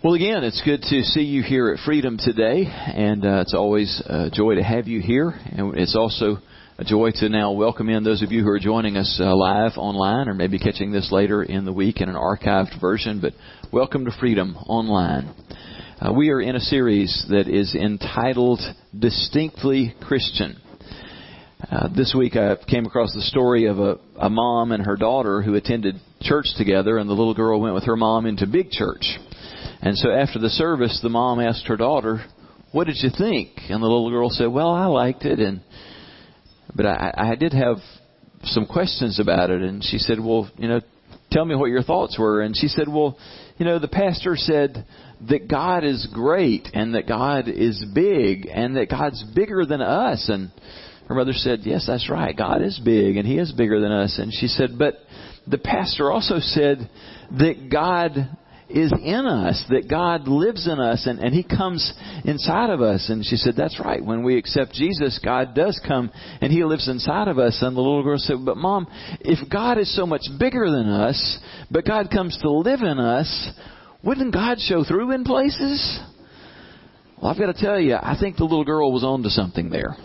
Well, again, it's good to see you here at Freedom today, and uh, it's always a joy to have you here. And it's also a joy to now welcome in those of you who are joining us uh, live online, or maybe catching this later in the week in an archived version. But welcome to Freedom Online. Uh, we are in a series that is entitled "Distinctly Christian." Uh, this week I came across the story of a, a mom and her daughter who attended church together, and the little girl went with her mom into big church. And so after the service, the mom asked her daughter, "What did you think?" And the little girl said, "Well, I liked it, and but I, I did have some questions about it." And she said, "Well, you know, tell me what your thoughts were." And she said, "Well, you know, the pastor said that God is great and that God is big and that God's bigger than us." And her mother said, "Yes, that's right. God is big and He is bigger than us." And she said, "But the pastor also said that God." Is in us, that God lives in us and, and He comes inside of us. And she said, That's right. When we accept Jesus, God does come and He lives inside of us. And the little girl said, But mom, if God is so much bigger than us, but God comes to live in us, wouldn't God show through in places? Well, I've got to tell you, I think the little girl was onto something there.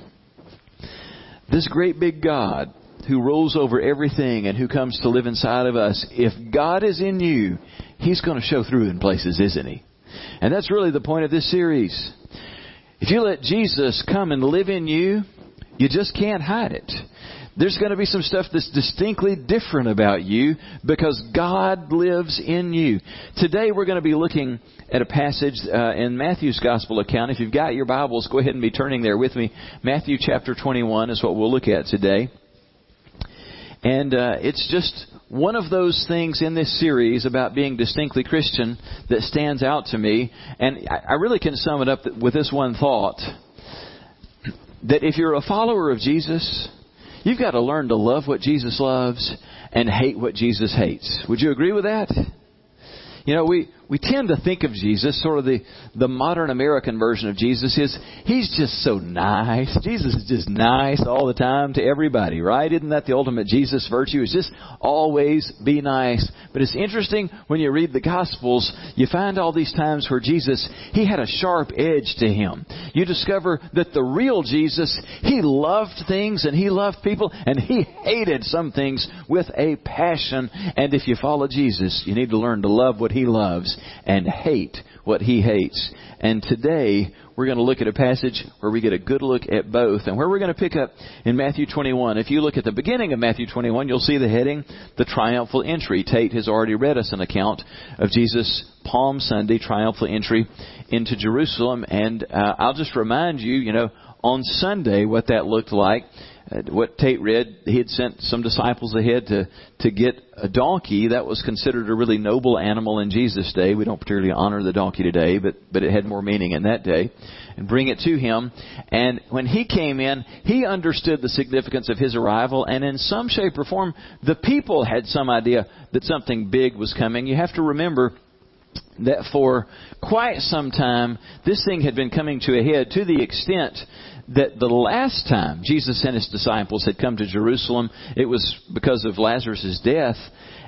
This great big God who rules over everything and who comes to live inside of us, if God is in you, He's going to show through in places, isn't He? And that's really the point of this series. If you let Jesus come and live in you, you just can't hide it. There's going to be some stuff that's distinctly different about you because God lives in you. Today we're going to be looking at a passage uh, in Matthew's Gospel account. If you've got your Bibles, go ahead and be turning there with me. Matthew chapter 21 is what we'll look at today. And uh, it's just one of those things in this series about being distinctly Christian that stands out to me. And I, really can sum it up with this one thought that if you're a follower of Jesus, you've got to learn to love what Jesus loves and hate what Jesus hates. Would you agree with that? You know, we, we tend to think of Jesus, sort of the, the modern American version of Jesus is, he's just so nice. Jesus is just nice all the time to everybody, right? Isn't that the ultimate Jesus virtue? Is just always be nice. But it's interesting when you read the Gospels, you find all these times where Jesus, he had a sharp edge to him. You discover that the real Jesus, he loved things and he loved people and he hated some things with a passion. And if you follow Jesus, you need to learn to love what he loves and hate what he hates. And today, we're going to look at a passage where we get a good look at both. And where we're going to pick up in Matthew 21. If you look at the beginning of Matthew 21, you'll see the heading, The Triumphal Entry. Tate has already read us an account of Jesus' Palm Sunday triumphal entry into Jerusalem. And uh, I'll just remind you, you know, on Sunday what that looked like what Tate read, he had sent some disciples ahead to, to get a donkey. That was considered a really noble animal in Jesus' day. We don't particularly honor the donkey today, but, but it had more meaning in that day. And bring it to him. And when he came in, he understood the significance of his arrival, and in some shape or form, the people had some idea that something big was coming. You have to remember that for quite some time, this thing had been coming to a head to the extent that the last time Jesus and his disciples had come to Jerusalem, it was because of Lazarus' death,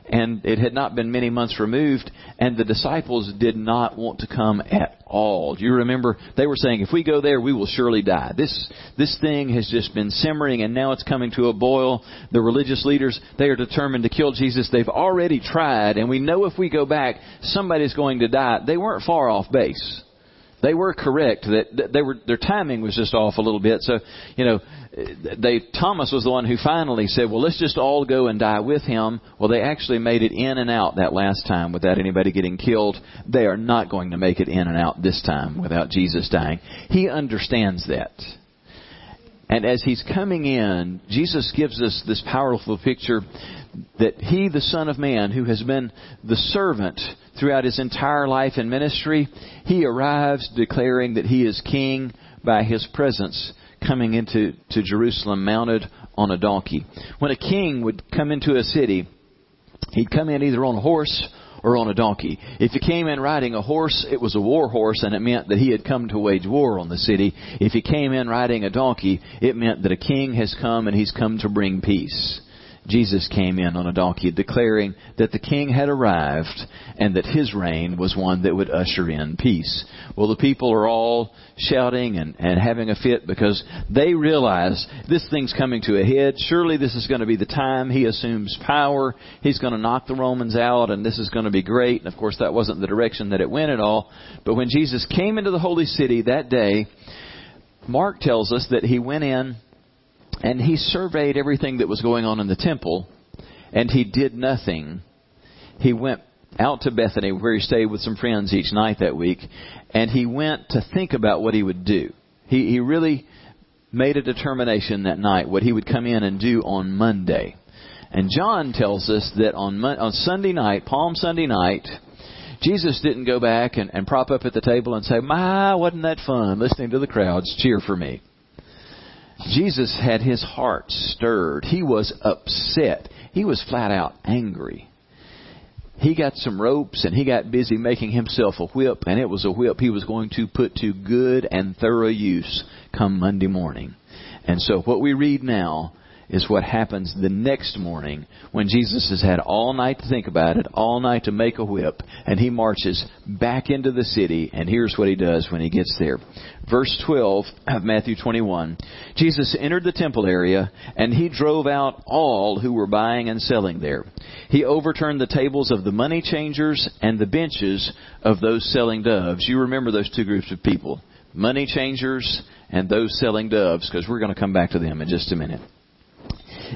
and it had not been many months removed, and the disciples did not want to come at all. Do you remember? They were saying, if we go there, we will surely die. This, this thing has just been simmering, and now it's coming to a boil. The religious leaders, they are determined to kill Jesus. They've already tried, and we know if we go back, somebody's going to die. They weren't far off base they were correct that they were their timing was just off a little bit. So, you know, they Thomas was the one who finally said, "Well, let's just all go and die with him." Well, they actually made it in and out that last time without anybody getting killed. They are not going to make it in and out this time without Jesus dying. He understands that. And as he's coming in, Jesus gives us this powerful picture that he, the Son of Man, who has been the servant throughout his entire life and ministry, he arrives declaring that he is king by his presence coming into to Jerusalem mounted on a donkey. When a king would come into a city, he'd come in either on a horse or on a donkey. If he came in riding a horse, it was a war horse and it meant that he had come to wage war on the city. If he came in riding a donkey, it meant that a king has come and he's come to bring peace. Jesus came in on a donkey, declaring that the king had arrived and that his reign was one that would usher in peace. Well, the people are all shouting and, and having a fit because they realize this thing's coming to a head. Surely this is going to be the time he assumes power. He's going to knock the Romans out and this is going to be great. And of course, that wasn't the direction that it went at all. But when Jesus came into the holy city that day, Mark tells us that he went in and he surveyed everything that was going on in the temple, and he did nothing. He went out to Bethany, where he stayed with some friends each night that week, and he went to think about what he would do. He, he really made a determination that night what he would come in and do on Monday. And John tells us that on, on Sunday night, Palm Sunday night, Jesus didn't go back and, and prop up at the table and say, My, wasn't that fun listening to the crowds cheer for me. Jesus had his heart stirred. He was upset. He was flat out angry. He got some ropes and he got busy making himself a whip, and it was a whip he was going to put to good and thorough use come Monday morning. And so what we read now is what happens the next morning when Jesus has had all night to think about it, all night to make a whip, and he marches back into the city, and here's what he does when he gets there. Verse 12 of Matthew 21. Jesus entered the temple area, and he drove out all who were buying and selling there. He overturned the tables of the money changers and the benches of those selling doves. You remember those two groups of people. Money changers and those selling doves, because we're going to come back to them in just a minute.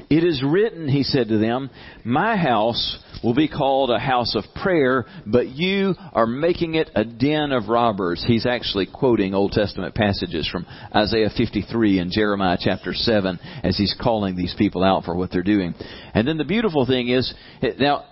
It is written, he said to them, My house will be called a house of prayer, but you are making it a den of robbers. He's actually quoting Old Testament passages from Isaiah 53 and Jeremiah chapter 7 as he's calling these people out for what they're doing. And then the beautiful thing is, now,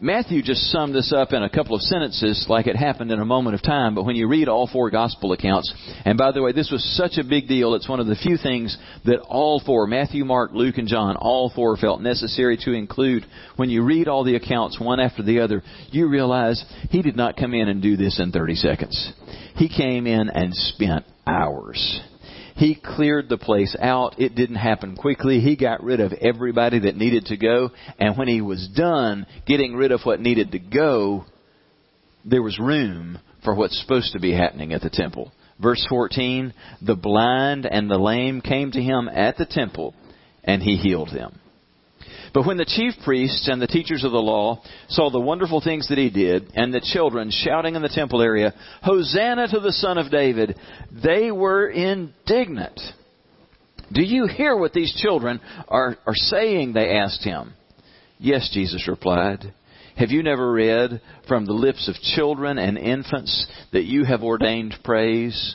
Matthew just summed this up in a couple of sentences like it happened in a moment of time, but when you read all four gospel accounts, and by the way, this was such a big deal, it's one of the few things that all four, Matthew, Mark, Luke, and John, all four felt necessary to include. When you read all the accounts one after the other, you realize he did not come in and do this in 30 seconds. He came in and spent hours he cleared the place out. It didn't happen quickly. He got rid of everybody that needed to go. And when he was done getting rid of what needed to go, there was room for what's supposed to be happening at the temple. Verse 14, the blind and the lame came to him at the temple and he healed them. But when the chief priests and the teachers of the law saw the wonderful things that he did, and the children shouting in the temple area, Hosanna to the Son of David, they were indignant. Do you hear what these children are, are saying? They asked him. Yes, Jesus replied. Have you never read from the lips of children and infants that you have ordained praise?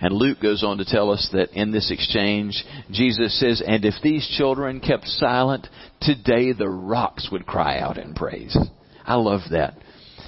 And Luke goes on to tell us that in this exchange, Jesus says, And if these children kept silent, today the rocks would cry out in praise. I love that.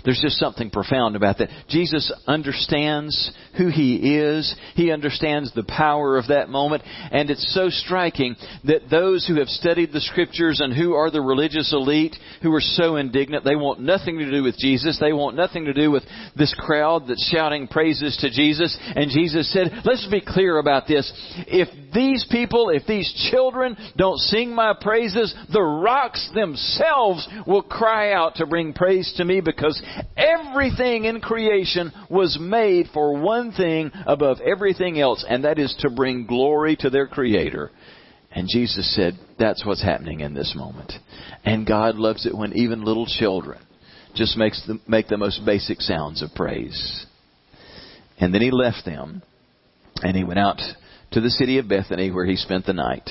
There's just something profound about that. Jesus understands who He is. He understands the power of that moment. And it's so striking that those who have studied the Scriptures and who are the religious elite, who are so indignant, they want nothing to do with Jesus. They want nothing to do with this crowd that's shouting praises to Jesus. And Jesus said, let's be clear about this. If these people, if these children don't sing my praises, the rocks themselves will cry out to bring praise to me because everything in creation was made for one thing above everything else, and that is to bring glory to their Creator. And Jesus said, that's what's happening in this moment. And God loves it when even little children just makes make the most basic sounds of praise. And then he left them and he went out to the city of Bethany where he spent the night.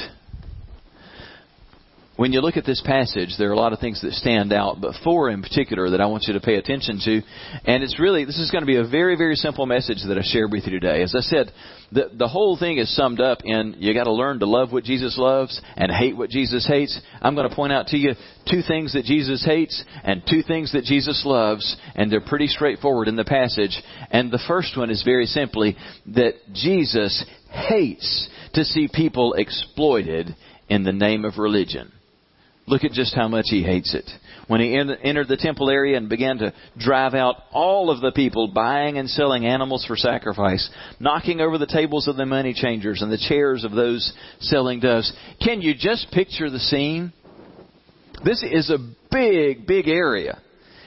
When you look at this passage, there are a lot of things that stand out, but four in particular that I want you to pay attention to. And it's really, this is going to be a very, very simple message that I share with you today. As I said, the, the whole thing is summed up in you got to learn to love what Jesus loves and hate what Jesus hates. I'm going to point out to you two things that Jesus hates and two things that Jesus loves, and they're pretty straightforward in the passage. And the first one is very simply that Jesus hates to see people exploited in the name of religion. Look at just how much he hates it. When he entered the temple area and began to drive out all of the people buying and selling animals for sacrifice, knocking over the tables of the money changers and the chairs of those selling doves. Can you just picture the scene? This is a big, big area.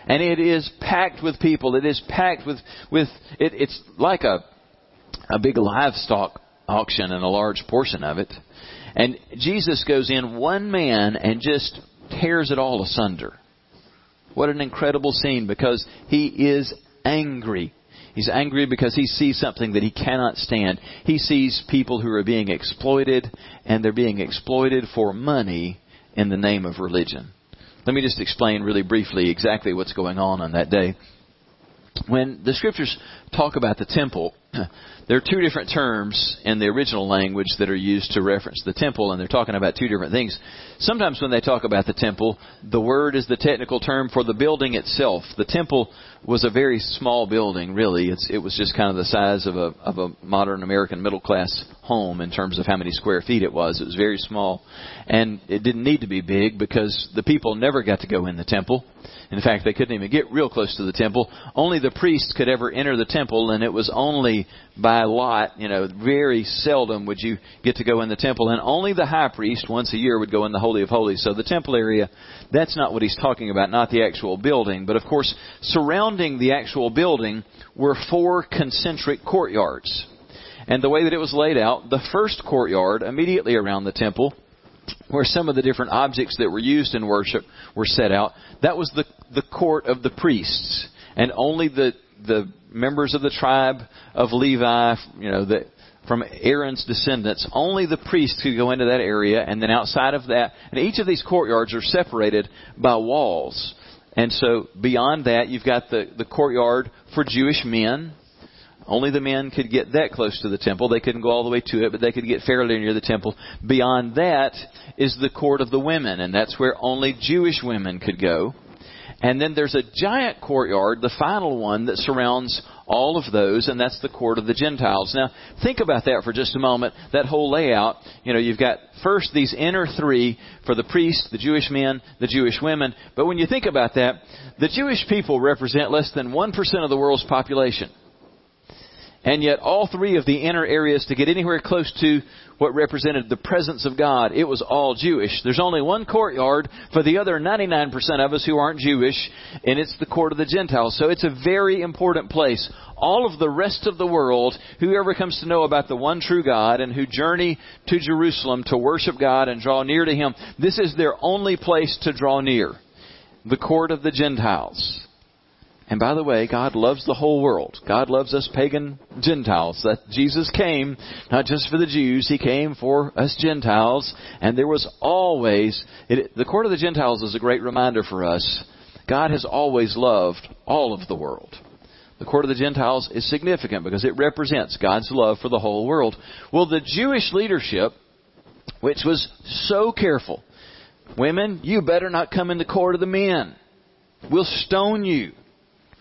And it is packed with people. It is packed with, with it, it's like a, a big livestock auction and a large portion of it. And Jesus goes in one man and just tears it all asunder. What an incredible scene because he is angry. He's angry because he sees something that he cannot stand. He sees people who are being exploited and they're being exploited for money in the name of religion. Let me just explain really briefly exactly what's going on on that day. When the scriptures talk about the temple, there are two different terms in the original language that are used to reference the temple, and they're talking about two different things. Sometimes when they talk about the temple, the word is the technical term for the building itself. The temple was a very small building, really. It's, it was just kind of the size of a, of a modern American middle class home in terms of how many square feet it was. It was very small. And it didn't need to be big because the people never got to go in the temple. In fact, they couldn't even get real close to the temple. Only the priests could ever enter the temple, and it was only by lot, you know, very seldom would you get to go in the temple. And only the high priest once a year would go in the Holy of Holies. So the temple area, that's not what he's talking about, not the actual building. But of course, surrounding the actual building were four concentric courtyards. And the way that it was laid out, the first courtyard immediately around the temple where some of the different objects that were used in worship were set out. That was the, the court of the priests. And only the, the members of the tribe of Levi, you know, the, from Aaron's descendants, only the priests could go into that area. And then outside of that, and each of these courtyards are separated by walls. And so beyond that, you've got the, the courtyard for Jewish men. Only the men could get that close to the temple. They couldn't go all the way to it, but they could get fairly near the temple. Beyond that is the court of the women, and that's where only Jewish women could go. And then there's a giant courtyard, the final one, that surrounds all of those, and that's the court of the Gentiles. Now, think about that for just a moment. That whole layout, you know, you've got first these inner three for the priests, the Jewish men, the Jewish women. But when you think about that, the Jewish people represent less than 1% of the world's population. And yet all three of the inner areas to get anywhere close to what represented the presence of God, it was all Jewish. There's only one courtyard for the other 99% of us who aren't Jewish, and it's the court of the Gentiles. So it's a very important place. All of the rest of the world, whoever comes to know about the one true God and who journey to Jerusalem to worship God and draw near to Him, this is their only place to draw near. The court of the Gentiles. And by the way, God loves the whole world. God loves us pagan Gentiles. That Jesus came not just for the Jews, He came for us Gentiles. And there was always, it, the court of the Gentiles is a great reminder for us. God has always loved all of the world. The court of the Gentiles is significant because it represents God's love for the whole world. Well, the Jewish leadership, which was so careful, women, you better not come in the court of the men. We'll stone you.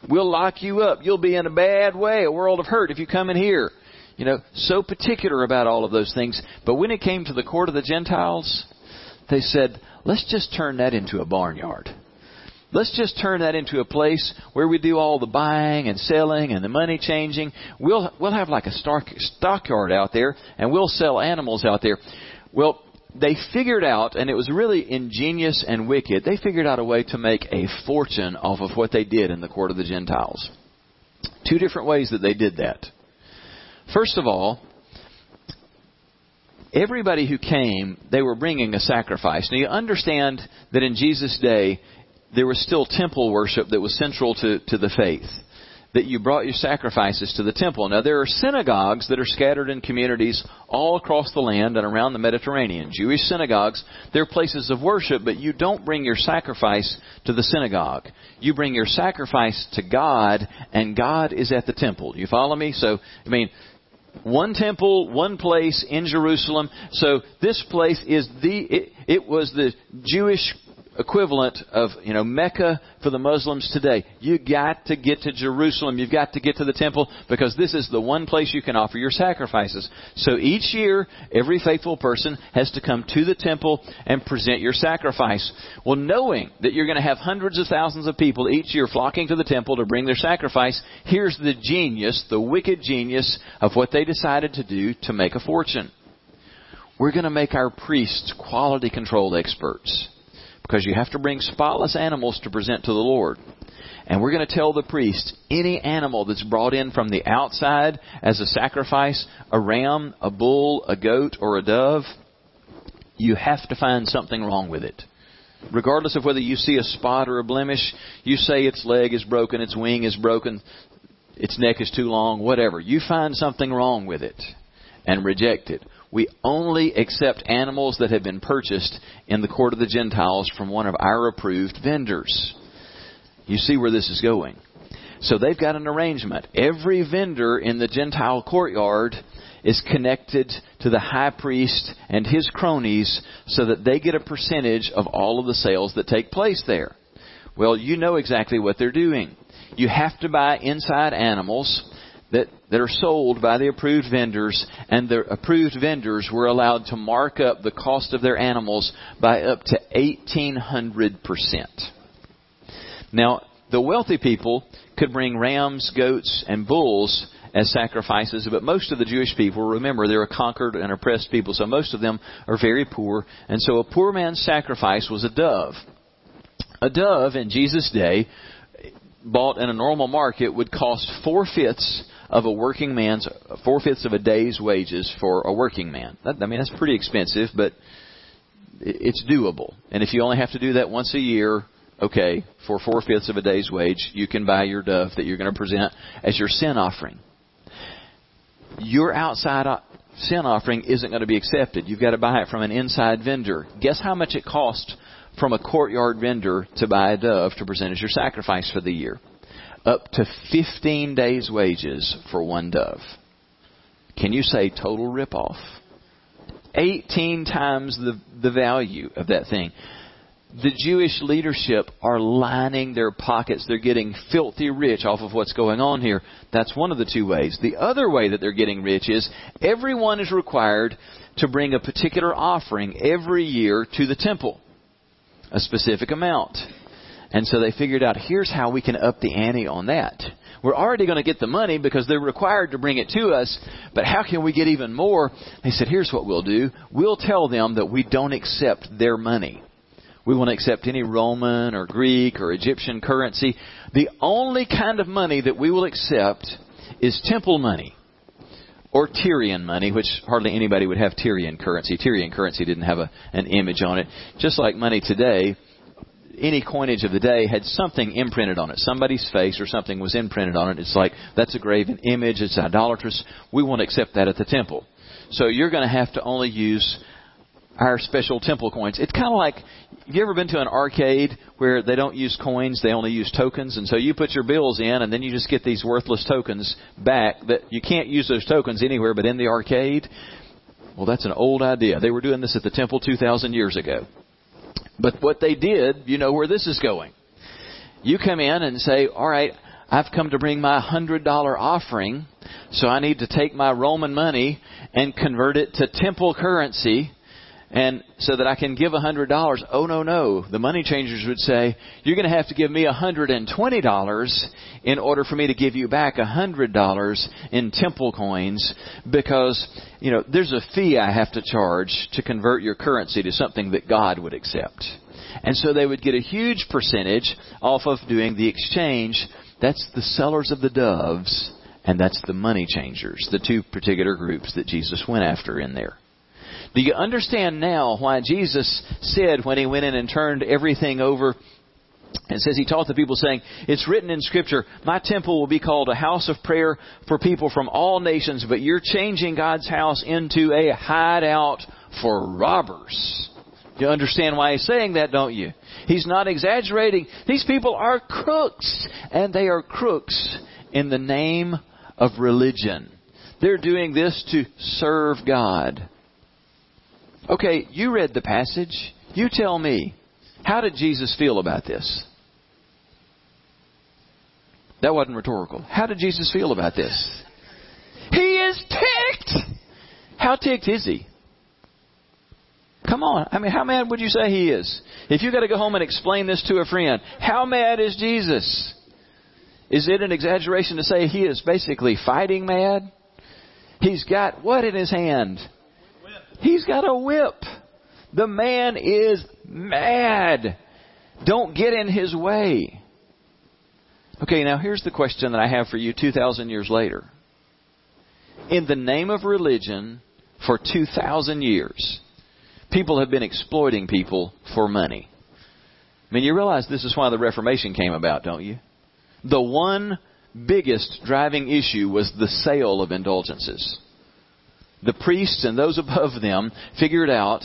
We'll lock you up. You'll be in a bad way, a world of hurt if you come in here. You know, so particular about all of those things. But when it came to the court of the Gentiles, they said, let's just turn that into a barnyard. Let's just turn that into a place where we do all the buying and selling and the money changing. We'll we'll have like a stock stockyard out there, and we'll sell animals out there. Well, they figured out, and it was really ingenious and wicked, they figured out a way to make a fortune off of what they did in the court of the Gentiles. Two different ways that they did that. First of all, everybody who came, they were bringing a sacrifice. Now you understand that in Jesus' day, there was still temple worship that was central to, to the faith that you brought your sacrifices to the temple. Now, there are synagogues that are scattered in communities all across the land and around the Mediterranean. Jewish synagogues, they're places of worship, but you don't bring your sacrifice to the synagogue. You bring your sacrifice to God, and God is at the temple. You follow me? So, I mean, one temple, one place in Jerusalem. So this place is the, it, it was the Jewish equivalent of, you know, Mecca for the Muslims today. You got to get to Jerusalem. You've got to get to the temple because this is the one place you can offer your sacrifices. So each year, every faithful person has to come to the temple and present your sacrifice. Well, knowing that you're going to have hundreds of thousands of people each year flocking to the temple to bring their sacrifice, here's the genius, the wicked genius of what they decided to do to make a fortune. We're going to make our priests quality control experts because you have to bring spotless animals to present to the Lord. And we're going to tell the priest any animal that's brought in from the outside as a sacrifice, a ram, a bull, a goat, or a dove, you have to find something wrong with it. Regardless of whether you see a spot or a blemish, you say its leg is broken, its wing is broken, its neck is too long, whatever. You find something wrong with it and reject it. We only accept animals that have been purchased in the court of the Gentiles from one of our approved vendors. You see where this is going. So they've got an arrangement. Every vendor in the Gentile courtyard is connected to the high priest and his cronies so that they get a percentage of all of the sales that take place there. Well, you know exactly what they're doing. You have to buy inside animals that, that are sold by the approved vendors, and the approved vendors were allowed to mark up the cost of their animals by up to 1800%. Now, the wealthy people could bring rams, goats, and bulls as sacrifices, but most of the Jewish people, remember, they're a conquered and oppressed people, so most of them are very poor, and so a poor man's sacrifice was a dove. A dove in Jesus' day, bought in a normal market, would cost four fifths of a working man's four fifths of a day's wages for a working man. That, I mean, that's pretty expensive, but it's doable. And if you only have to do that once a year, okay, for four fifths of a day's wage, you can buy your dove that you're going to present as your sin offering. Your outside sin offering isn't going to be accepted. You've got to buy it from an inside vendor. Guess how much it cost from a courtyard vendor to buy a dove to present as your sacrifice for the year? Up to 15 days' wages for one dove. Can you say total ripoff? 18 times the, the value of that thing. The Jewish leadership are lining their pockets. They're getting filthy rich off of what's going on here. That's one of the two ways. The other way that they're getting rich is everyone is required to bring a particular offering every year to the temple. A specific amount. And so they figured out here's how we can up the ante on that. We're already going to get the money because they're required to bring it to us, but how can we get even more? They said, here's what we'll do. We'll tell them that we don't accept their money. We won't accept any Roman or Greek or Egyptian currency. The only kind of money that we will accept is temple money or Tyrian money, which hardly anybody would have Tyrian currency. Tyrian currency didn't have a, an image on it. Just like money today, any coinage of the day had something imprinted on it. Somebody's face or something was imprinted on it. It's like, that's a graven image. It's idolatrous. We won't accept that at the temple. So you're going to have to only use our special temple coins. It's kind of like, have you ever been to an arcade where they don't use coins, they only use tokens? And so you put your bills in and then you just get these worthless tokens back that you can't use those tokens anywhere but in the arcade. Well, that's an old idea. They were doing this at the temple 2,000 years ago. But what they did, you know where this is going. You come in and say, all right, I've come to bring my $100 offering, so I need to take my Roman money and convert it to temple currency and so that I can give a hundred dollars. Oh no, no. The money changers would say, you're going to have to give me a hundred and twenty dollars in order for me to give you back a hundred dollars in temple coins because, you know, there's a fee I have to charge to convert your currency to something that God would accept. And so they would get a huge percentage off of doing the exchange. That's the sellers of the doves and that's the money changers, the two particular groups that Jesus went after in there. Do you understand now why Jesus said when he went in and turned everything over it says he taught the people saying, It's written in Scripture, my temple will be called a house of prayer for people from all nations, but you're changing God's house into a hideout for robbers. You understand why he's saying that, don't you? He's not exaggerating. These people are crooks, and they are crooks in the name of religion. They're doing this to serve God. Okay, you read the passage. You tell me. How did Jesus feel about this? That wasn't rhetorical. How did Jesus feel about this? He is ticked! How ticked is he? Come on. I mean, how mad would you say he is? If you got to go home and explain this to a friend, how mad is Jesus? Is it an exaggeration to say he is basically fighting mad? He's got what in his hand? He's got a whip. The man is mad. Don't get in his way. Okay, now here's the question that I have for you 2,000 years later. In the name of religion, for 2,000 years, people have been exploiting people for money. I mean, you realize this is why the Reformation came about, don't you? The one biggest driving issue was the sale of indulgences. The priests and those above them figured out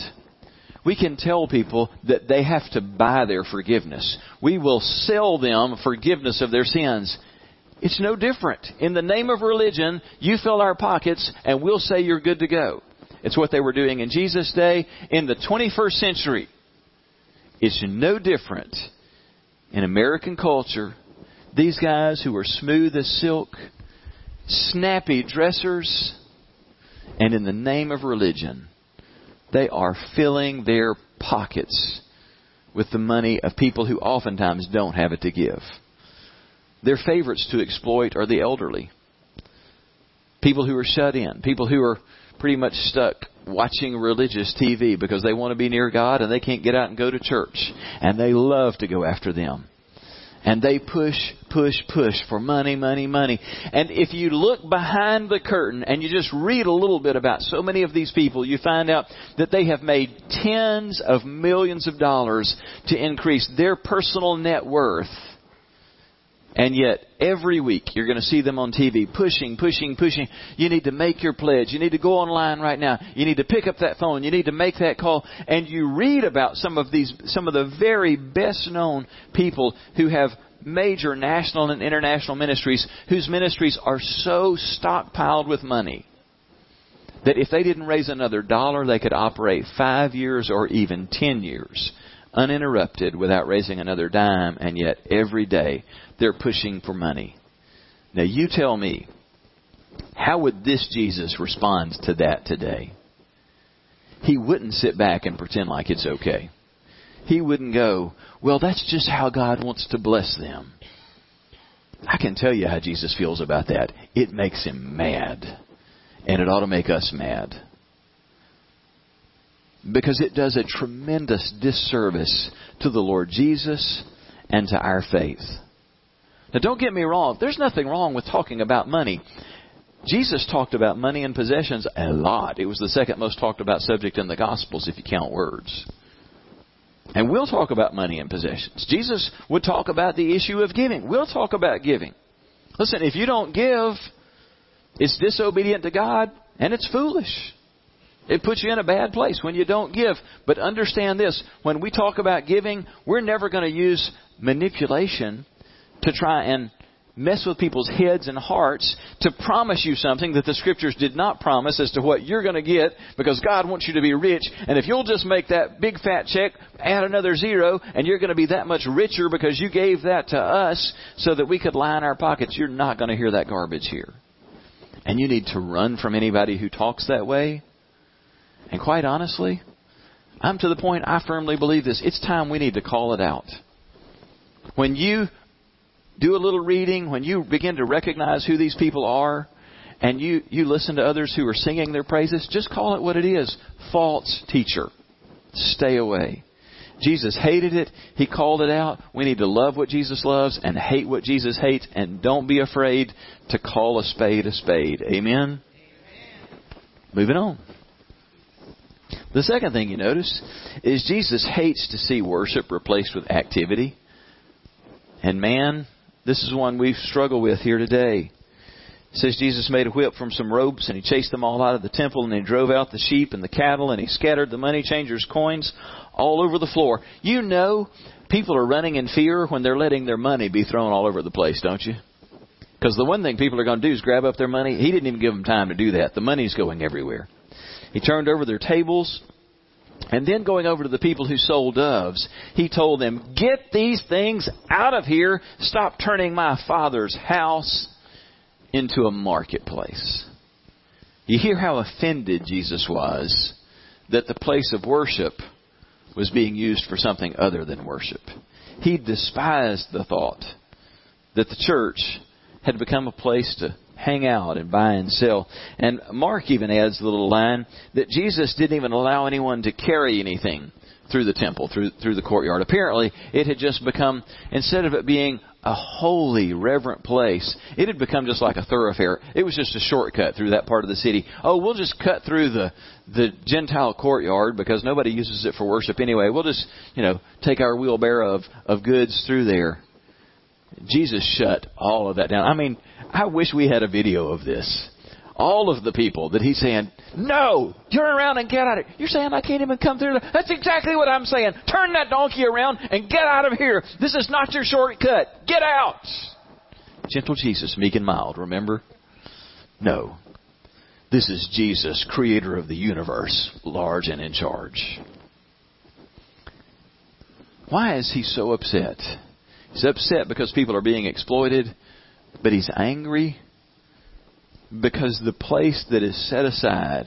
we can tell people that they have to buy their forgiveness. We will sell them forgiveness of their sins. It's no different. In the name of religion, you fill our pockets and we'll say you're good to go. It's what they were doing in Jesus' day. In the 21st century, it's no different in American culture. These guys who are smooth as silk, snappy dressers, and in the name of religion, they are filling their pockets with the money of people who oftentimes don't have it to give. Their favorites to exploit are the elderly. People who are shut in. People who are pretty much stuck watching religious TV because they want to be near God and they can't get out and go to church. And they love to go after them. And they push, push, push for money, money, money. And if you look behind the curtain and you just read a little bit about so many of these people, you find out that they have made tens of millions of dollars to increase their personal net worth and yet, every week, you're going to see them on TV pushing, pushing, pushing. You need to make your pledge. You need to go online right now. You need to pick up that phone. You need to make that call. And you read about some of these, some of the very best known people who have major national and international ministries whose ministries are so stockpiled with money that if they didn't raise another dollar, they could operate five years or even ten years uninterrupted without raising another dime, and yet every day they're pushing for money. Now, you tell me, how would this Jesus respond to that today? He wouldn't sit back and pretend like it's okay. He wouldn't go, well, that's just how God wants to bless them. I can tell you how Jesus feels about that. It makes him mad. And it ought to make us mad because it does a tremendous disservice to the Lord Jesus and to our faith. Now, don't get me wrong, there's nothing wrong with talking about money. Jesus talked about money and possessions a lot. It was the second most talked about subject in the Gospels if you count words. And we'll talk about money and possessions. Jesus would talk about the issue of giving. We'll talk about giving. Listen, if you don't give, it's disobedient to God and it's foolish. It puts you in a bad place when you don't give. But understand this when we talk about giving, we're never going to use manipulation to try and mess with people's heads and hearts to promise you something that the scriptures did not promise as to what you're going to get because God wants you to be rich. And if you'll just make that big fat check, add another zero, and you're going to be that much richer because you gave that to us so that we could line our pockets, you're not going to hear that garbage here. And you need to run from anybody who talks that way and quite honestly, I'm to the point I firmly believe this. It's time we need to call it out. When you do a little reading, when you begin to recognize who these people are, and you, you listen to others who are singing their praises, just call it what it is false teacher. Stay away. Jesus hated it. He called it out. We need to love what Jesus loves and hate what Jesus hates, and don't be afraid to call a spade a spade. Amen? Amen. Moving on. The second thing you notice is Jesus hates to see worship replaced with activity. And man, this is one we struggle with here today. It says Jesus made a whip from some ropes and he chased them all out of the temple and he drove out the sheep and the cattle and he scattered the money changers' coins all over the floor. You know, people are running in fear when they're letting their money be thrown all over the place, don't you? Because the one thing people are going to do is grab up their money. He didn't even give them time to do that. The money's going everywhere. He turned over their tables. And then going over to the people who sold doves, he told them, Get these things out of here. Stop turning my father's house into a marketplace. You hear how offended Jesus was that the place of worship was being used for something other than worship. He despised the thought that the church had become a place to hang out and buy and sell. And Mark even adds the little line that Jesus didn't even allow anyone to carry anything through the temple, through through the courtyard. Apparently, it had just become instead of it being a holy, reverent place, it had become just like a thoroughfare. It was just a shortcut through that part of the city. Oh, we'll just cut through the the Gentile courtyard because nobody uses it for worship anyway. We'll just, you know, take our wheelbarrow of of goods through there. Jesus shut all of that down. I mean, I wish we had a video of this all of the people that he's saying, no, turn around and get out of here. You're saying I can't even come through. That's exactly what I'm saying. Turn that donkey around and get out of here. This is not your shortcut. Get out. Gentle Jesus, meek and mild, remember? No. This is Jesus, creator of the universe, large and in charge. Why is he so upset? He's upset because people are being exploited, but he's angry because the place that is set aside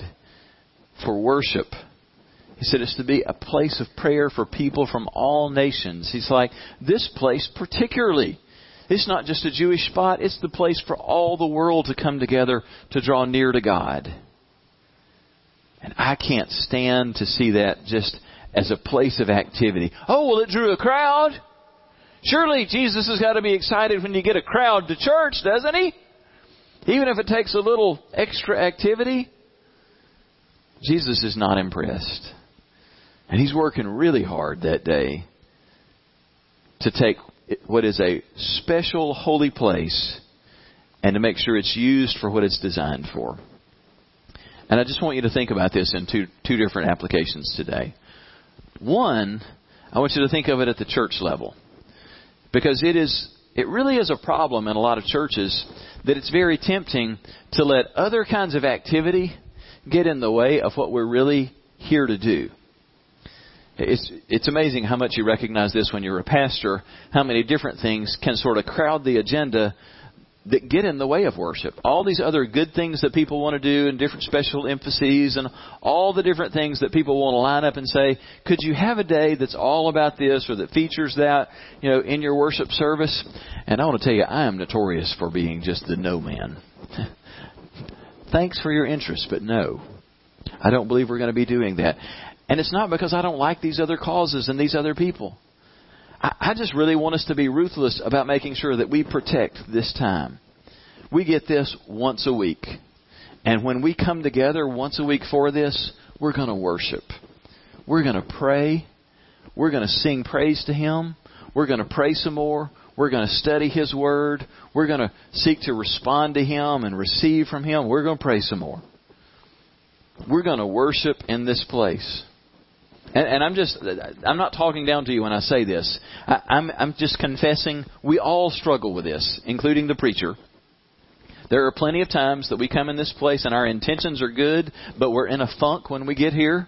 for worship, he said it's to be a place of prayer for people from all nations. He's like, this place particularly. It's not just a Jewish spot, it's the place for all the world to come together to draw near to God. And I can't stand to see that just as a place of activity. Oh, well, it drew a crowd. Surely Jesus has got to be excited when you get a crowd to church, doesn't he? Even if it takes a little extra activity, Jesus is not impressed. And he's working really hard that day to take what is a special holy place and to make sure it's used for what it's designed for. And I just want you to think about this in two, two different applications today. One, I want you to think of it at the church level. Because it is it really is a problem in a lot of churches that it's very tempting to let other kinds of activity get in the way of what we're really here to do. It's, it's amazing how much you recognize this when you're a pastor, how many different things can sort of crowd the agenda that get in the way of worship. All these other good things that people want to do and different special emphases and all the different things that people want to line up and say, could you have a day that's all about this or that features that, you know, in your worship service? And I want to tell you, I am notorious for being just the no man. Thanks for your interest, but no. I don't believe we're going to be doing that. And it's not because I don't like these other causes and these other people. I, just really want us to be ruthless about making sure that we protect this time. We get this once a week. And when we come together once a week for this, we're going to worship. We're going to pray. We're going to sing praise to Him. We're going to pray some more. We're going to study His Word. We're going to seek to respond to Him and receive from Him. We're going to pray some more. We're going to worship in this place. And, and I'm just, I'm not talking down to you when I say this. I, I'm, I'm just confessing we all struggle with this, including the preacher. There are plenty of times that we come in this place and our intentions are good, but we're in a funk when we get here.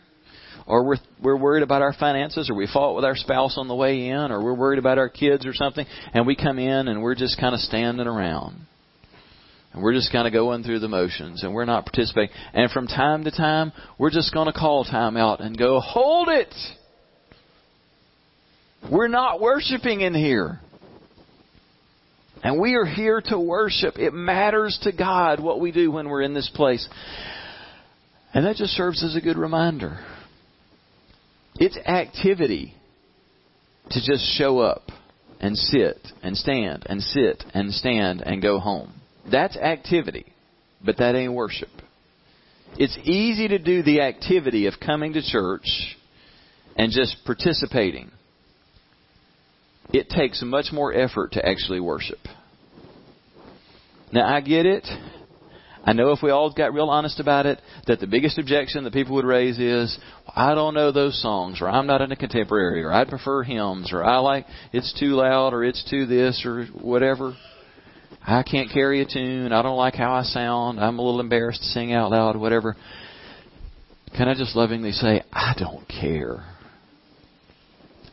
Or we're, we're worried about our finances, or we fought with our spouse on the way in, or we're worried about our kids or something, and we come in and we're just kind of standing around. And we're just kind of going through the motions and we're not participating. And from time to time, we're just going to call time out and go, hold it! We're not worshiping in here. And we are here to worship. It matters to God what we do when we're in this place. And that just serves as a good reminder. It's activity to just show up and sit and stand and sit and stand and go home. That's activity, but that ain't worship. It's easy to do the activity of coming to church and just participating. It takes much more effort to actually worship. Now, I get it. I know if we all got real honest about it, that the biggest objection that people would raise is, I don't know those songs, or I'm not in a contemporary, or I'd prefer hymns, or I like it's too loud, or it's too this, or whatever. I can't carry a tune. I don't like how I sound. I'm a little embarrassed to sing out loud, whatever. Can I just lovingly say, I don't care.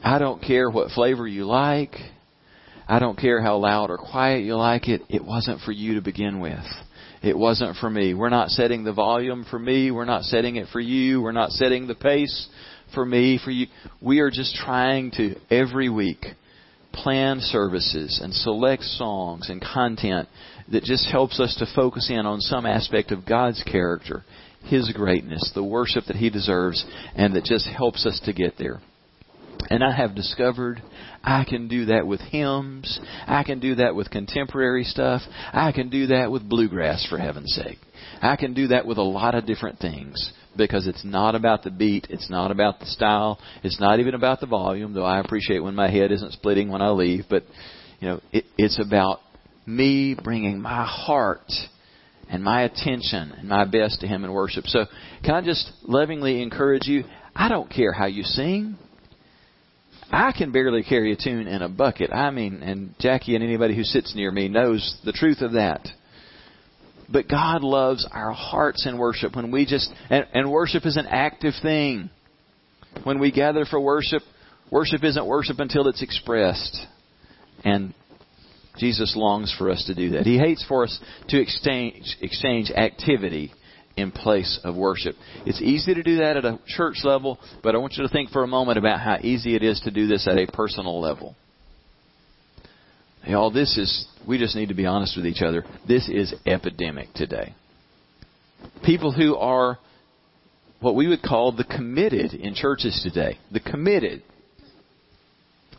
I don't care what flavor you like. I don't care how loud or quiet you like it. It wasn't for you to begin with. It wasn't for me. We're not setting the volume for me. We're not setting it for you. We're not setting the pace for me, for you. We are just trying to every week plan services and select songs and content that just helps us to focus in on some aspect of God's character, His greatness, the worship that He deserves, and that just helps us to get there. And I have discovered I can do that with hymns. I can do that with contemporary stuff. I can do that with bluegrass, for heaven's sake. I can do that with a lot of different things because it's not about the beat. It's not about the style. It's not even about the volume, though I appreciate when my head isn't splitting when I leave. But, you know, it, it's about me bringing my heart and my attention and my best to Him in worship. So, can I just lovingly encourage you? I don't care how you sing. I can barely carry a tune in a bucket. I mean, and Jackie and anybody who sits near me knows the truth of that. But God loves our hearts in worship when we just, and, and worship is an active thing. When we gather for worship, worship isn't worship until it's expressed. And Jesus longs for us to do that. He hates for us to exchange, exchange activity in place of worship. It's easy to do that at a church level, but I want you to think for a moment about how easy it is to do this at a personal level. Y'all, this is, we just need to be honest with each other. This is epidemic today. People who are what we would call the committed in churches today. The committed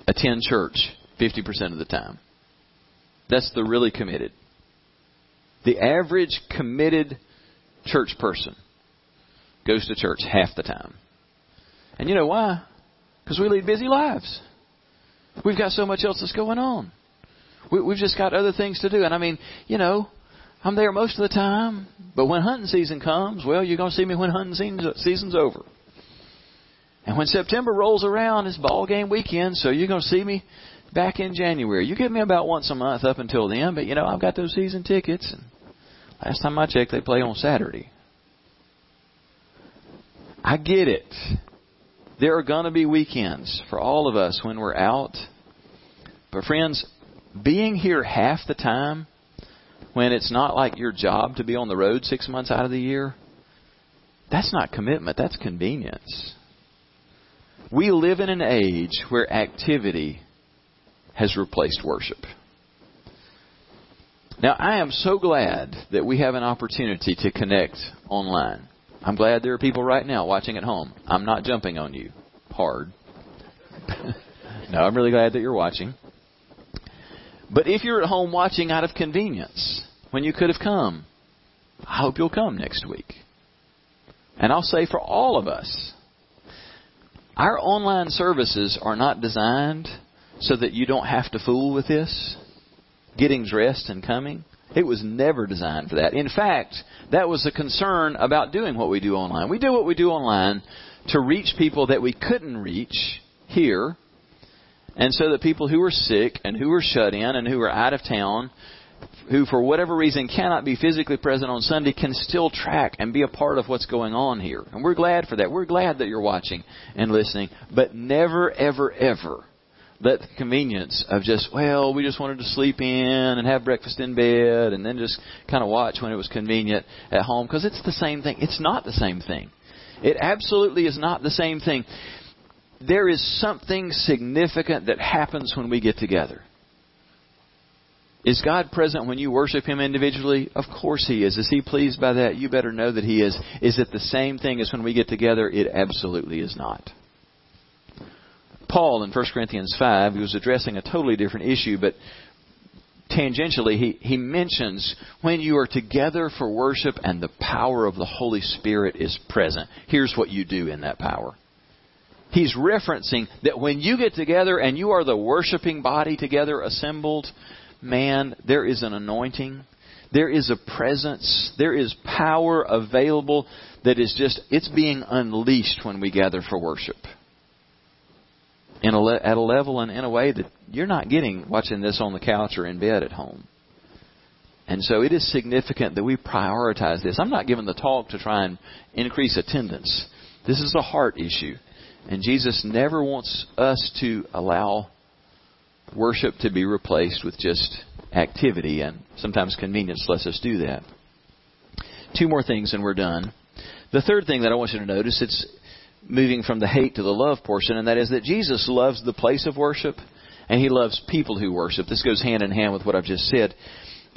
attend church 50% of the time. That's the really committed. The average committed church person goes to church half the time. And you know why? Because we lead busy lives. We've got so much else that's going on. We, we've just got other things to do. And I mean, you know, I'm there most of the time. But when hunting season comes, well, you're going to see me when hunting season's over. And when September rolls around, it's ball game weekend, so you're going to see me back in January. You get me about once a month up until then, but you know, I've got those season tickets. And last time I checked, they play on Saturday. I get it. There are going to be weekends for all of us when we're out. But friends, being here half the time when it's not like your job to be on the road six months out of the year, that's not commitment, that's convenience. We live in an age where activity has replaced worship. Now, I am so glad that we have an opportunity to connect online. I'm glad there are people right now watching at home. I'm not jumping on you hard. no, I'm really glad that you're watching. But if you're at home watching out of convenience, when you could have come, I hope you'll come next week. And I'll say for all of us, our online services are not designed so that you don't have to fool with this, getting dressed and coming. It was never designed for that. In fact, that was a concern about doing what we do online. We do what we do online to reach people that we couldn't reach here and so that people who are sick and who are shut in and who are out of town, who for whatever reason cannot be physically present on Sunday, can still track and be a part of what's going on here. And we're glad for that. We're glad that you're watching and listening. But never, ever, ever let the convenience of just, well, we just wanted to sleep in and have breakfast in bed and then just kind of watch when it was convenient at home because it's the same thing. It's not the same thing. It absolutely is not the same thing there is something significant that happens when we get together. Is God present when you worship Him individually? Of course He is. Is He pleased by that? You better know that He is. Is it the same thing as when we get together? It absolutely is not. Paul in 1 Corinthians 5, he was addressing a totally different issue, but tangentially, he, he mentions when you are together for worship and the power of the Holy Spirit is present. Here's what you do in that power he's referencing that when you get together and you are the worshiping body together assembled, man, there is an anointing. There is a presence. There is power available that is just, it's being unleashed when we gather for worship. In a, at a level and in a way that you're not getting watching this on the couch or in bed at home. And so it is significant that we prioritize this. I'm not giving the talk to try and increase attendance. This is a heart issue. And Jesus never wants us to allow worship to be replaced with just activity, and sometimes convenience lets us do that. Two more things, and we're done. The third thing that I want you to notice, it's moving from the hate to the love portion, and that is that Jesus loves the place of worship, and he loves people who worship. This goes hand in hand with what I've just said.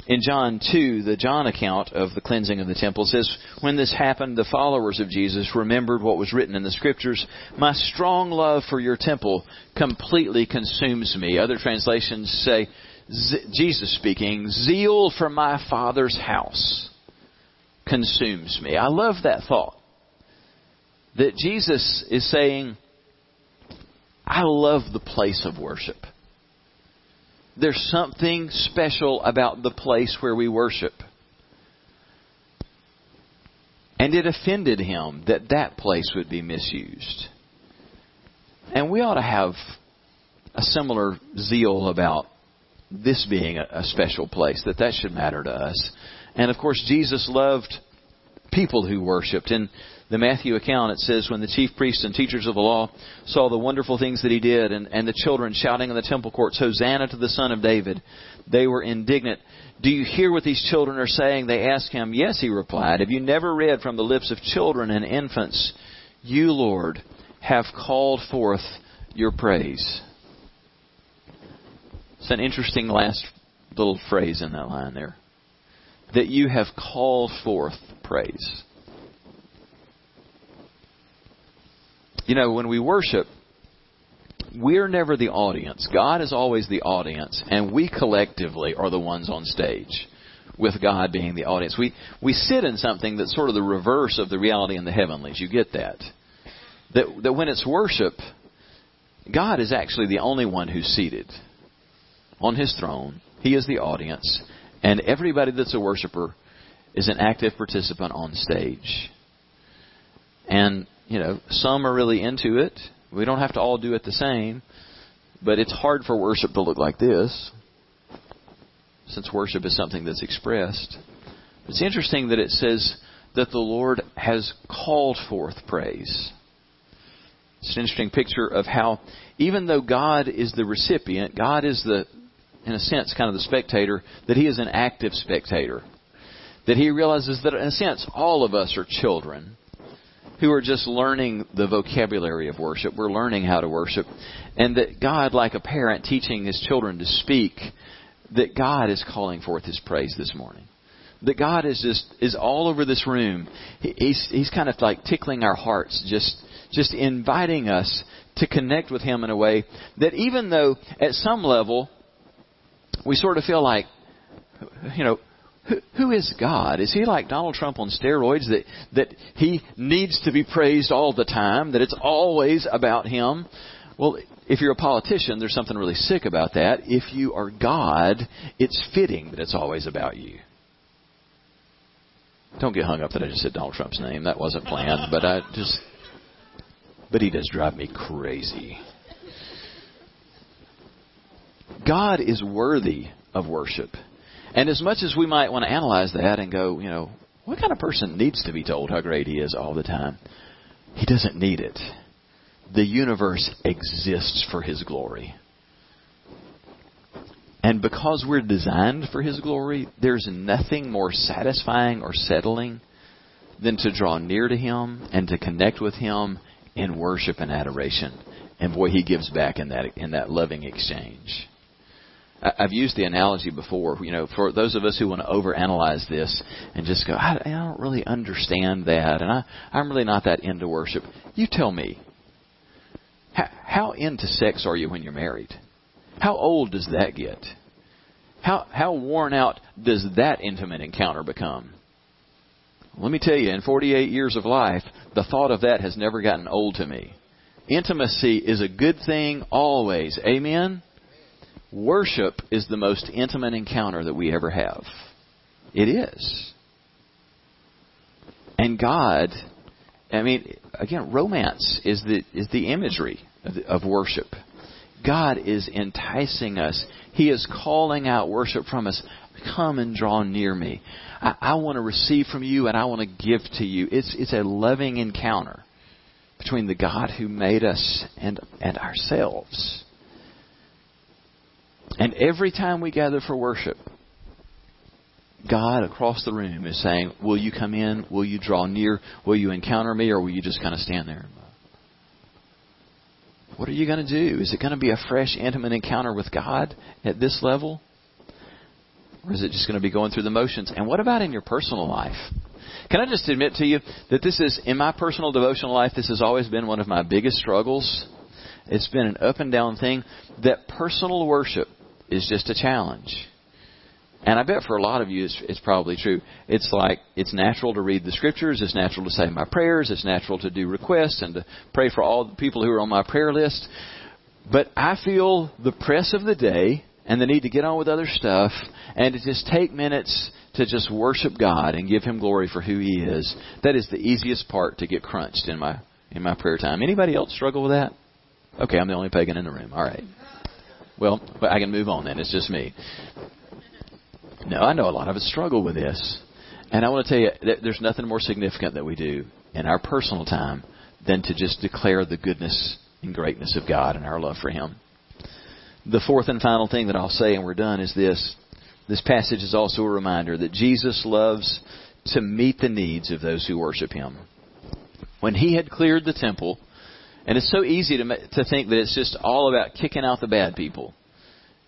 In John 2, the John account of the cleansing of the temple says, When this happened, the followers of Jesus remembered what was written in the scriptures. My strong love for your temple completely consumes me. Other translations say, Jesus speaking, zeal for my Father's house consumes me. I love that thought. That Jesus is saying, I love the place of worship. There's something special about the place where we worship. And it offended him that that place would be misused. And we ought to have a similar zeal about this being a, special place, that that should matter to us. And of course, Jesus loved people who worshiped. And the Matthew account, it says, when the chief priests and teachers of the law saw the wonderful things that he did, and, and the children shouting in the temple courts, Hosanna to the Son of David, they were indignant. Do you hear what these children are saying? They asked him. Yes, he replied. Have you never read from the lips of children and infants, You, Lord, have called forth your praise? It's an interesting last little phrase in that line there. That you have called forth praise. You know, when we worship, we're never the audience. God is always the audience, and we collectively are the ones on stage, with God being the audience. We we sit in something that's sort of the reverse of the reality in the heavenlies. You get that? That that when it's worship, God is actually the only one who's seated on His throne. He is the audience, and everybody that's a worshiper is an active participant on stage. And you know, some are really into it. We don't have to all do it the same, but it's hard for worship to look like this, since worship is something that's expressed. It's interesting that it says that the Lord has called forth praise. It's an interesting picture of how, even though God is the recipient, God is the, in a sense, kind of the spectator, that He is an active spectator. That He realizes that, in a sense, all of us are children who are just learning the vocabulary of worship. We're learning how to worship. And that God, like a parent teaching his children to speak, that God is calling forth his praise this morning. That God is just is all over this room. He's he's kind of like tickling our hearts, just just inviting us to connect with him in a way that even though at some level we sort of feel like you know who is God? Is he like Donald Trump on steroids that, that he needs to be praised all the time, that it's always about him? Well, if you're a politician, there's something really sick about that. If you are God, it's fitting that it's always about you. Don't get hung up that I just said Donald Trump's name. That wasn't planned, but I just. But he does drive me crazy. God is worthy of worship. And as much as we might want to analyze that and go, you know, what kind of person needs to be told how great he is all the time? He doesn't need it. The universe exists for his glory. And because we're designed for his glory, there's nothing more satisfying or settling than to draw near to him and to connect with him in worship and adoration. And boy, he gives back in that in that loving exchange. I've used the analogy before, you know, for those of us who want to overanalyze this and just go, I, I don't really understand that, and I, I'm really not that into worship. You tell me, how, how into sex are you when you're married? How old does that get? How how worn out does that intimate encounter become? Let me tell you, in 48 years of life, the thought of that has never gotten old to me. Intimacy is a good thing always. Amen. Worship is the most intimate encounter that we ever have. It is. And God, I mean, again, romance is the is the imagery of, of worship. God is enticing us. He is calling out worship from us. Come and draw near me. I, I want to receive from you and I want to give to you. It's it's a loving encounter between the God who made us and and ourselves. And every time we gather for worship, God across the room is saying, Will you come in? Will you draw near? Will you encounter me? Or will you just kind of stand there? What are you going to do? Is it going to be a fresh, intimate encounter with God at this level? Or is it just going to be going through the motions? And what about in your personal life? Can I just admit to you that this is, in my personal devotional life, this has always been one of my biggest struggles. It's been an up and down thing. That personal worship is just a challenge. And I bet for a lot of you it's, it's probably true. It's like it's natural to read the scriptures, it's natural to say my prayers, it's natural to do requests and to pray for all the people who are on my prayer list. But I feel the press of the day and the need to get on with other stuff and to just take minutes to just worship God and give him glory for who he is. That is the easiest part to get crunched in my in my prayer time. Anybody else struggle with that? Okay, I'm the only pagan in the room. All right. Well, I can move on then. It's just me. No, I know a lot of us struggle with this. And I want to tell you, that there's nothing more significant that we do in our personal time than to just declare the goodness and greatness of God and our love for Him. The fourth and final thing that I'll say, and we're done, is this. This passage is also a reminder that Jesus loves to meet the needs of those who worship Him. When He had cleared the temple, and it's so easy to, to think that it's just all about kicking out the bad people.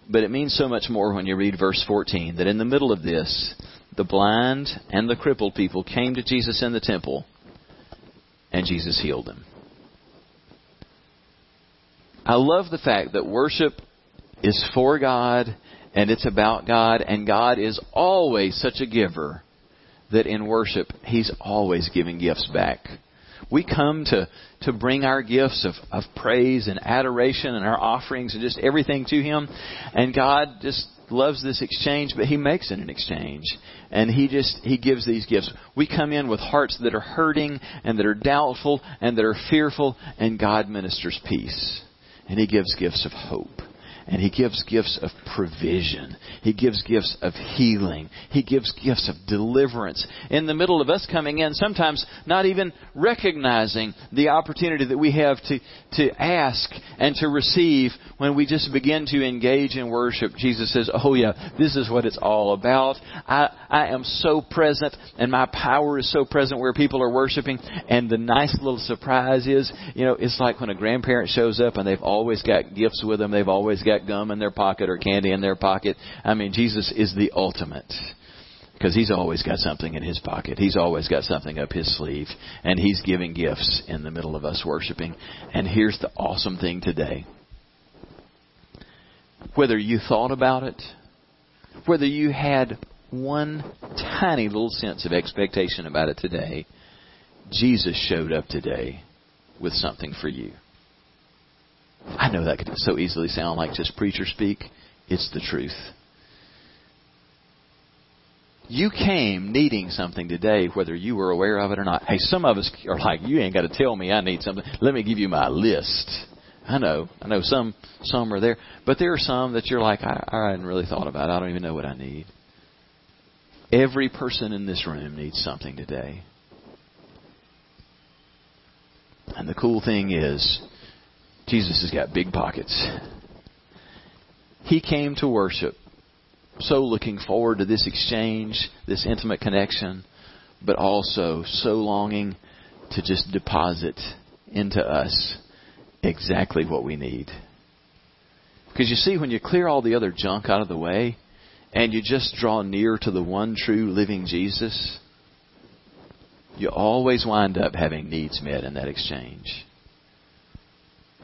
But it means so much more when you read verse 14 that in the middle of this, the blind and the crippled people came to Jesus in the temple, and Jesus healed them. I love the fact that worship is for God and it's about God, and God is always such a giver that in worship, He's always giving gifts back. We come to, to bring our gifts of, of praise and adoration and our offerings and just everything to Him. And God just loves this exchange, but He makes it an exchange. And He just, He gives these gifts. We come in with hearts that are hurting and that are doubtful and that are fearful, and God ministers peace. And He gives gifts of hope and He gives gifts of provision. He gives gifts of healing. He gives gifts of deliverance. In the middle of us coming in, sometimes not even recognizing the opportunity that we have to, to ask and to receive when we just begin to engage in worship. Jesus says, Oh yeah, this is what it's all about. I, I am so present and my power is so present where people are worshiping. And the nice little surprise is, you know, it's like when a grandparent shows up and they've always got gifts with them. They've always got got gum in their pocket or candy in their pocket. I mean, Jesus is the ultimate. Because he's always got something in his pocket. He's always got something up his sleeve. And he's giving gifts in the middle of us worshiping. And here's the awesome thing today. Whether you thought about it, whether you had one tiny little sense of expectation about it today, Jesus showed up today with something for you. I know that could so easily sound like just preacher speak. It's the truth. You came needing something today, whether you were aware of it or not. Hey, some of us are like, you ain't got to tell me I need something. Let me give you my list. I know, I know some some are there, but there are some that you're like, I, I hadn't really thought about. It. I don't even know what I need. Every person in this room needs something today. And the cool thing is, Jesus has got big pockets. He came to worship, so looking forward to this exchange, this intimate connection, but also so longing to just deposit into us exactly what we need. Because you see, when you clear all the other junk out of the way and you just draw near to the one true living Jesus, you always wind up having needs met in that exchange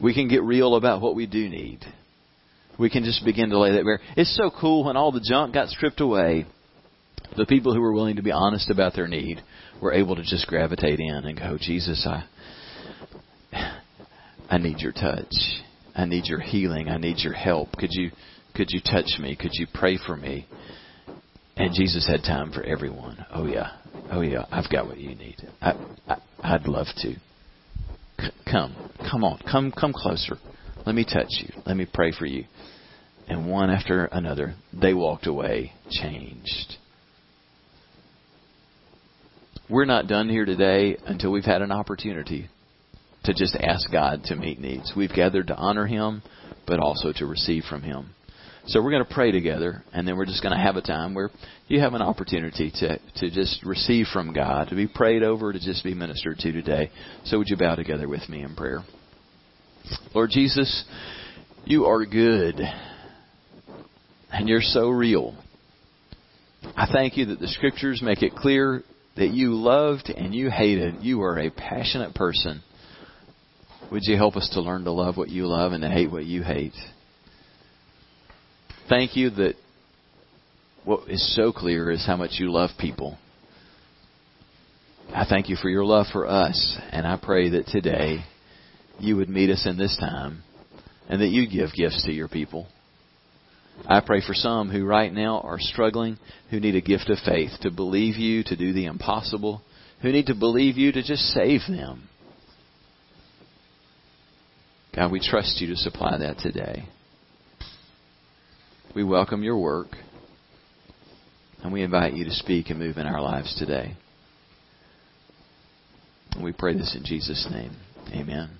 we can get real about what we do need. We can just begin to lay that bare. It's so cool when all the junk got stripped away. The people who were willing to be honest about their need were able to just gravitate in and go, Jesus, I, I need your touch. I need your healing. I need your help. Could you, could you touch me? Could you pray for me? And Jesus had time for everyone. Oh yeah, oh yeah, I've got what you need. I, I I'd love to come, come on, come, come closer. Let me touch you. Let me pray for you. And one after another, they walked away changed. We're not done here today until we've had an opportunity to just ask God to meet needs. We've gathered to honor Him, but also to receive from Him. So we're going to pray together, and then we're just going to have a time where you have an opportunity to, to just receive from God, to be prayed over, to just be ministered to today. So would you bow together with me in prayer? Lord Jesus, you are good, and you're so real. I thank you that the scriptures make it clear that you loved and you hated. You are a passionate person. Would you help us to learn to love what you love and to hate what you hate? Thank you that what is so clear is how much you love people. I thank you for your love for us, and I pray that today you would meet us in this time and that you give gifts to your people. I pray for some who right now are struggling, who need a gift of faith to believe you to do the impossible, who need to believe you to just save them. God, we trust you to supply that today. We welcome your work, and we invite you to speak and move in our lives today. And we pray this in Jesus' name. Amen.